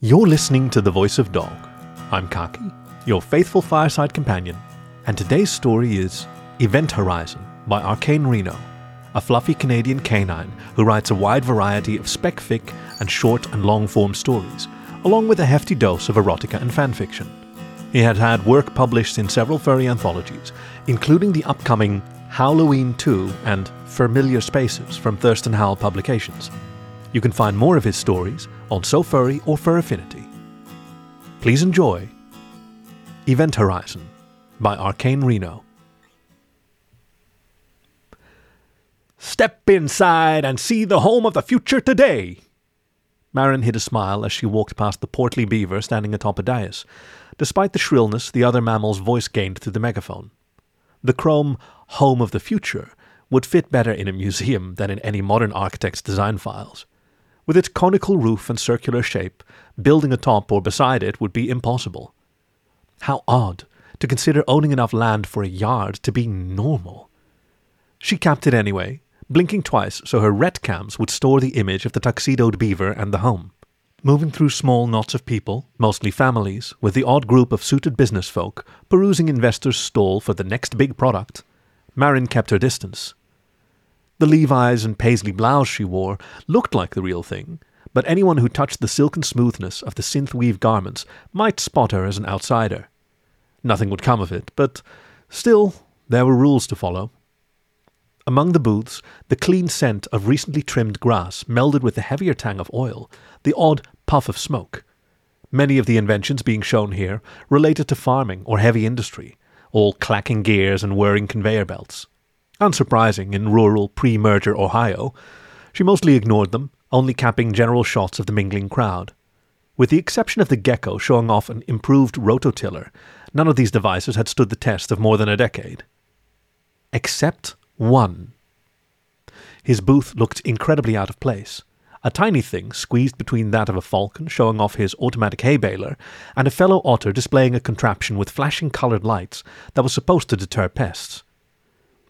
You're listening to The Voice of Dog. I'm Khaki, your faithful fireside companion, and today's story is Event Horizon by Arcane Reno, a fluffy Canadian canine who writes a wide variety of spec fic and short and long form stories, along with a hefty dose of erotica and fanfiction. He had had work published in several furry anthologies, including the upcoming Howloween 2 and Furmiliar Spaces from Thurston Howl Publications. You can find more of his stories on SoFurry or Fur Affinity. Please enjoy Event Horizon by Arcane Reno. Step inside and see the home of the future today. Marin hid a smile as she walked past the portly beaver standing atop a dais. Despite the shrillness, the other mammal's voice gained through the megaphone. The chrome home of the future would fit better in a museum than in any modern architect's design files. With its conical roof and circular shape, building atop or beside it would be impossible. How odd to consider owning enough land for a yard to be normal. She capped it anyway, blinking twice so her retcams would store the image of the tuxedoed beaver and the home. Moving through small knots of people, mostly families, with the odd group of suited business folk perusing investors' stall for the next big product, Marin kept her distance. The Levi's and paisley blouse she wore looked like the real thing, but anyone who touched the silken smoothness of the synth weave garments might spot her as an outsider. Nothing would come of it, but still, there were rules to follow. Among the booths, the clean scent of recently trimmed grass melded with the heavier tang of oil, the odd puff of smoke. Many of the inventions being shown here related to farming or heavy industry, all clacking gears and whirring conveyor belts. Unsurprising in rural pre merger Ohio, she mostly ignored them, only capping general shots of the mingling crowd. With the exception of the gecko showing off an improved rototiller, none of these devices had stood the test of more than a decade. Except one. His booth looked incredibly out of place. A tiny thing squeezed between that of a falcon showing off his automatic hay baler and a fellow otter displaying a contraption with flashing coloured lights that was supposed to deter pests.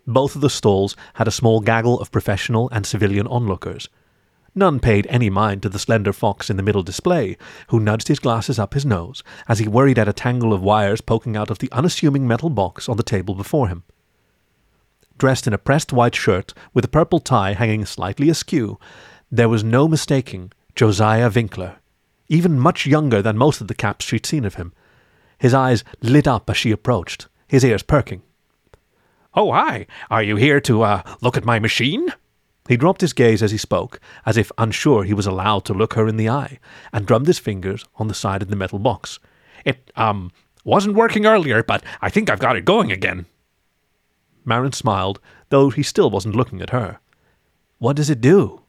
Both of the stalls had a small gaggle of professional and civilian onlookers. None paid any mind to the slender fox in the middle display, who nudged his glasses up his nose as he worried at a tangle of wires poking out of the unassuming metal box on the table before him. Dressed in a pressed white shirt with a purple tie hanging slightly askew, there was no mistaking Josiah Winkler, even much younger than most of the caps she'd seen of him. His eyes lit up as she approached, his ears perking. Oh, hi. Are you here to, uh, look at my machine? He dropped his gaze as he spoke, as if unsure he was allowed to look her in the eye, and drummed his fingers on the side of the metal box. It, um, wasn't working earlier, but I think I've got it going again. Marin smiled, though he still wasn't looking at her. What does it do?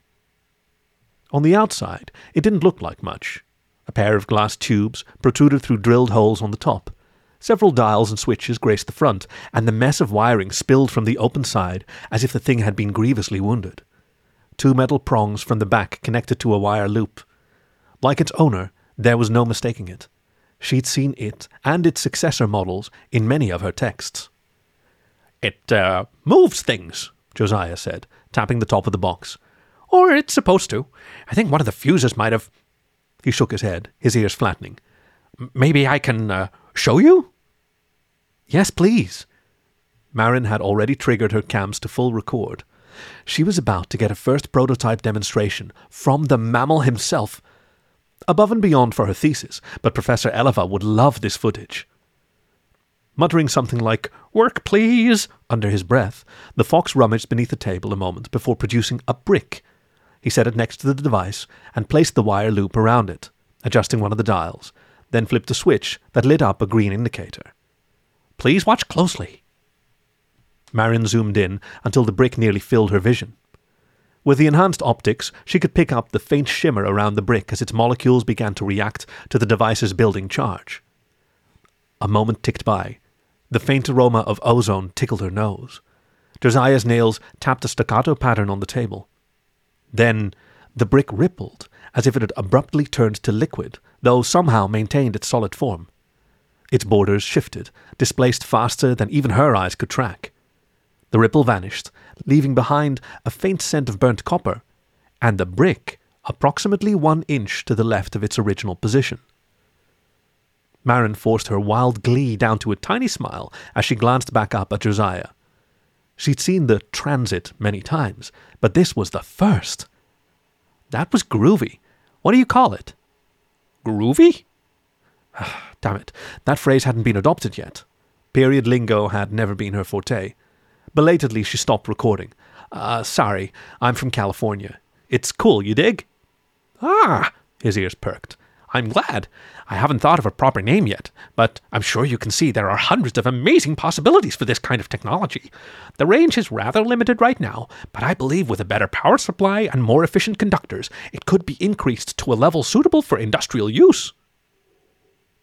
On the outside, it didn't look like much. A pair of glass tubes protruded through drilled holes on the top, Several dials and switches graced the front, and the mess of wiring spilled from the open side as if the thing had been grievously wounded. Two metal prongs from the back connected to a wire loop. Like its owner, there was no mistaking it. She'd seen it and its successor models in many of her texts. It, uh, moves things, Josiah said, tapping the top of the box. Or it's supposed to. I think one of the fuses might have. He shook his head, his ears flattening. Maybe I can, uh, show you? Yes, please. Marin had already triggered her cams to full record. She was about to get a first prototype demonstration from the mammal himself. Above and beyond for her thesis, but Professor Eleva would love this footage. Muttering something like, Work, please, under his breath, the fox rummaged beneath the table a moment before producing a brick. He set it next to the device and placed the wire loop around it, adjusting one of the dials, then flipped a switch that lit up a green indicator. Please watch closely. Marin zoomed in until the brick nearly filled her vision. With the enhanced optics, she could pick up the faint shimmer around the brick as its molecules began to react to the device's building charge. A moment ticked by. The faint aroma of ozone tickled her nose. Josiah's nails tapped a staccato pattern on the table. Then the brick rippled, as if it had abruptly turned to liquid, though somehow maintained its solid form. Its borders shifted, displaced faster than even her eyes could track. The ripple vanished, leaving behind a faint scent of burnt copper, and the brick approximately one inch to the left of its original position. Marin forced her wild glee down to a tiny smile as she glanced back up at Josiah. She'd seen the transit many times, but this was the first. That was groovy. What do you call it? Groovy? Damn it, that phrase hadn't been adopted yet. Period lingo had never been her forte. Belatedly, she stopped recording. Uh, sorry, I'm from California. It's cool, you dig? Ah, his ears perked. I'm glad. I haven't thought of a proper name yet, but I'm sure you can see there are hundreds of amazing possibilities for this kind of technology. The range is rather limited right now, but I believe with a better power supply and more efficient conductors, it could be increased to a level suitable for industrial use.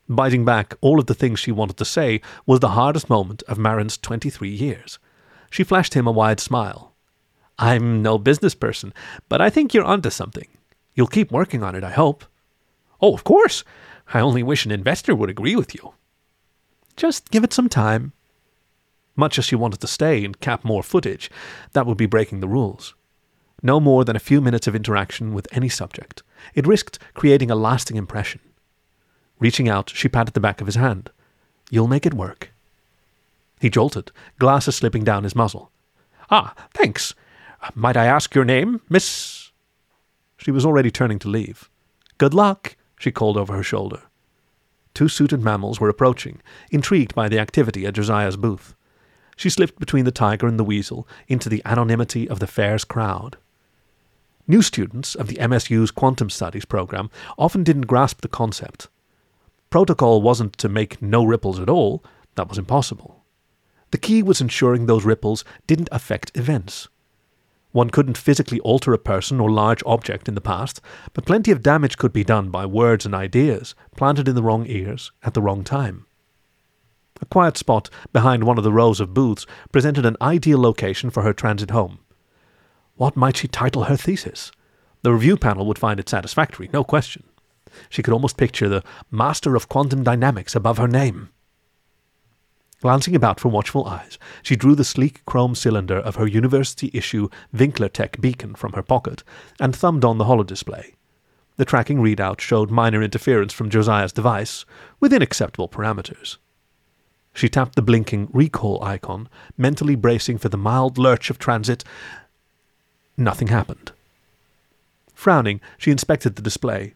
Biting back all of the things she wanted to say was the hardest moment of Marin's 23 years. She flashed him a wide smile. I'm no business person, but I think you're onto something. You'll keep working on it, I hope. Oh, of course. I only wish an investor would agree with you. Just give it some time. Much as she wanted to stay and cap more footage, that would be breaking the rules. No more than a few minutes of interaction with any subject. It risked creating a lasting impression. Reaching out, she patted the back of his hand. You'll make it work. He jolted, glasses slipping down his muzzle. Ah, thanks. Might I ask your name, Miss? She was already turning to leave. Good luck, she called over her shoulder. Two suited mammals were approaching, intrigued by the activity at Josiah's booth. She slipped between the tiger and the weasel into the anonymity of the fair's crowd. New students of the MSU's Quantum Studies program often didn't grasp the concept. Protocol wasn't to make no ripples at all, that was impossible. The key was ensuring those ripples didn't affect events. One couldn't physically alter a person or large object in the past, but plenty of damage could be done by words and ideas planted in the wrong ears at the wrong time. A quiet spot behind one of the rows of booths presented an ideal location for her transit home. What might she title her thesis? The review panel would find it satisfactory, no question. She could almost picture the Master of Quantum Dynamics above her name. Glancing about for watchful eyes, she drew the sleek chrome cylinder of her university issue Winklertech beacon from her pocket and thumbed on the holodisplay. The tracking readout showed minor interference from Josiah's device, within acceptable parameters. She tapped the blinking recall icon, mentally bracing for the mild lurch of transit. Nothing happened. Frowning, she inspected the display.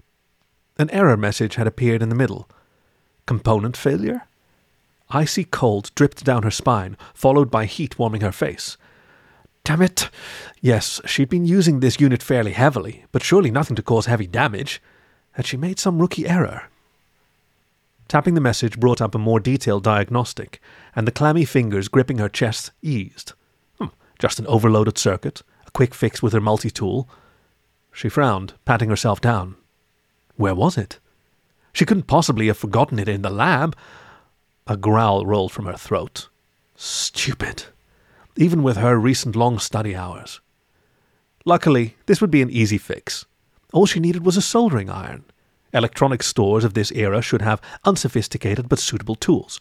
An error message had appeared in the middle. Component failure? Icy cold dripped down her spine, followed by heat warming her face. Damn it! Yes, she'd been using this unit fairly heavily, but surely nothing to cause heavy damage. Had she made some rookie error? Tapping the message brought up a more detailed diagnostic, and the clammy fingers gripping her chest eased. Hmm, just an overloaded circuit, a quick fix with her multi tool. She frowned, patting herself down. Where was it? She couldn't possibly have forgotten it in the lab. A growl rolled from her throat. Stupid. Even with her recent long study hours. Luckily, this would be an easy fix. All she needed was a soldering iron. Electronic stores of this era should have unsophisticated but suitable tools.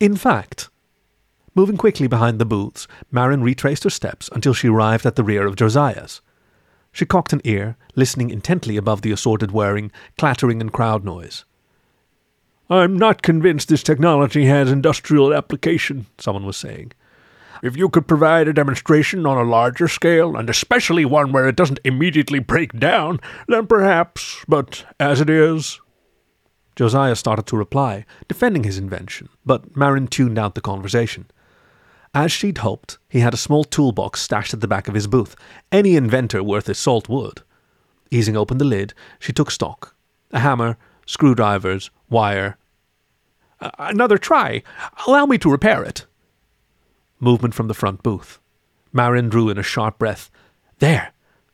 In fact, moving quickly behind the booths, Marin retraced her steps until she arrived at the rear of Josiah's. She cocked an ear, listening intently above the assorted whirring, clattering, and crowd noise. I'm not convinced this technology has industrial application, someone was saying. If you could provide a demonstration on a larger scale, and especially one where it doesn't immediately break down, then perhaps, but as it is. Josiah started to reply, defending his invention, but Marin tuned out the conversation. As she'd hoped, he had a small toolbox stashed at the back of his booth. Any inventor worth his salt would. Easing open the lid, she took stock. A hammer, screwdrivers, wire. Uh, another try. Allow me to repair it. Movement from the front booth. Marin drew in a sharp breath. There,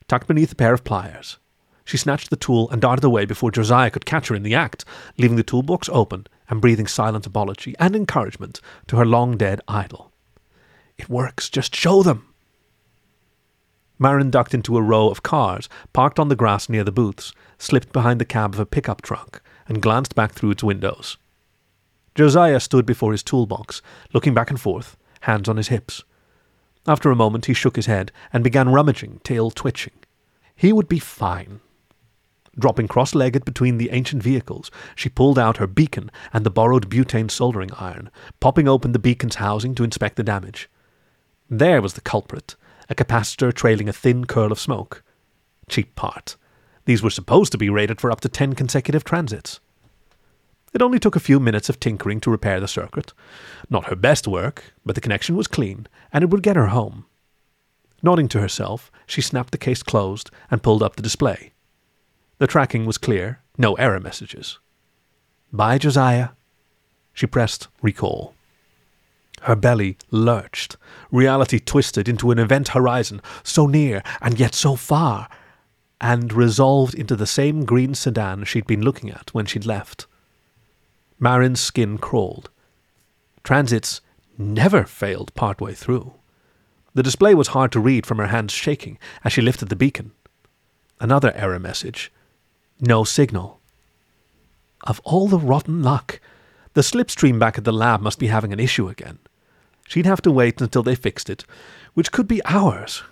tucked beneath a pair of pliers. She snatched the tool and darted away before Josiah could catch her in the act, leaving the toolbox open and breathing silent apology and encouragement to her long dead idol. It works, just show them. Marin ducked into a row of cars parked on the grass near the booths, slipped behind the cab of a pickup truck, and glanced back through its windows. Josiah stood before his toolbox, looking back and forth, hands on his hips. After a moment, he shook his head and began rummaging, tail twitching. He would be fine. Dropping cross legged between the ancient vehicles, she pulled out her beacon and the borrowed butane soldering iron, popping open the beacon's housing to inspect the damage. There was the culprit, a capacitor trailing a thin curl of smoke. Cheap part. These were supposed to be rated for up to 10 consecutive transits. It only took a few minutes of tinkering to repair the circuit. Not her best work, but the connection was clean, and it would get her home. Nodding to herself, she snapped the case closed and pulled up the display. The tracking was clear, no error messages. Bye, Josiah. She pressed recall. Her belly lurched. Reality twisted into an event horizon, so near and yet so far, and resolved into the same green sedan she'd been looking at when she'd left. Marin's skin crawled. Transits never failed partway through. The display was hard to read from her hands shaking as she lifted the beacon. Another error message. No signal. Of all the rotten luck, the slipstream back at the lab must be having an issue again. She'd have to wait until they fixed it, which could be hours.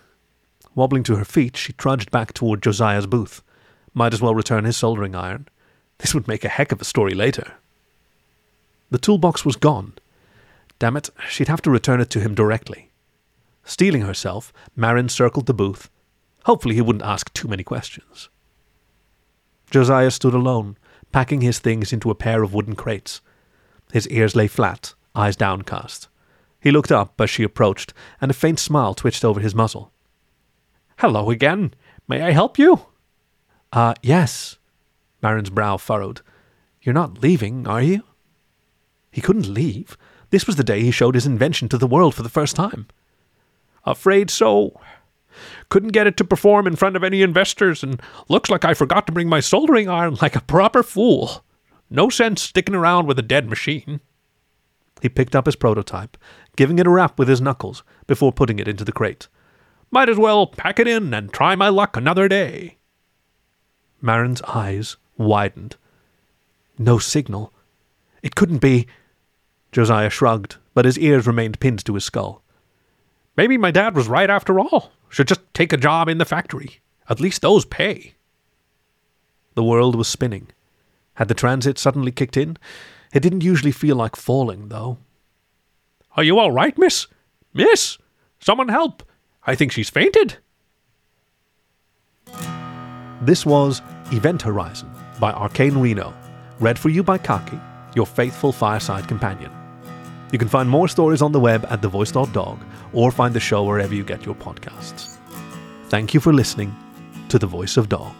Wobbling to her feet, she trudged back toward Josiah's booth. Might as well return his soldering iron. This would make a heck of a story later. The toolbox was gone. Damn it, she'd have to return it to him directly. Steeling herself, Marin circled the booth. Hopefully, he wouldn't ask too many questions. Josiah stood alone, packing his things into a pair of wooden crates. His ears lay flat, eyes downcast. He looked up as she approached, and a faint smile twitched over his muzzle. Hello again. May I help you? Uh, yes. Marin's brow furrowed. You're not leaving, are you? He couldn't leave. This was the day he showed his invention to the world for the first time. Afraid so. Couldn't get it to perform in front of any investors, and looks like I forgot to bring my soldering iron like a proper fool. No sense sticking around with a dead machine. He picked up his prototype, giving it a rap with his knuckles before putting it into the crate. Might as well pack it in and try my luck another day. Marin's eyes widened. No signal. It couldn't be. Josiah shrugged, but his ears remained pinned to his skull. Maybe my dad was right after all. Should just take a job in the factory. At least those pay. The world was spinning. Had the transit suddenly kicked in? It didn't usually feel like falling, though. Are you all right, miss? Miss! Someone help! I think she's fainted. This was Event Horizon by Arcane Reno, read for you by Khaki, your faithful fireside companion. You can find more stories on the web at thevoice.dog or find the show wherever you get your podcasts. Thank you for listening to The Voice of Dog.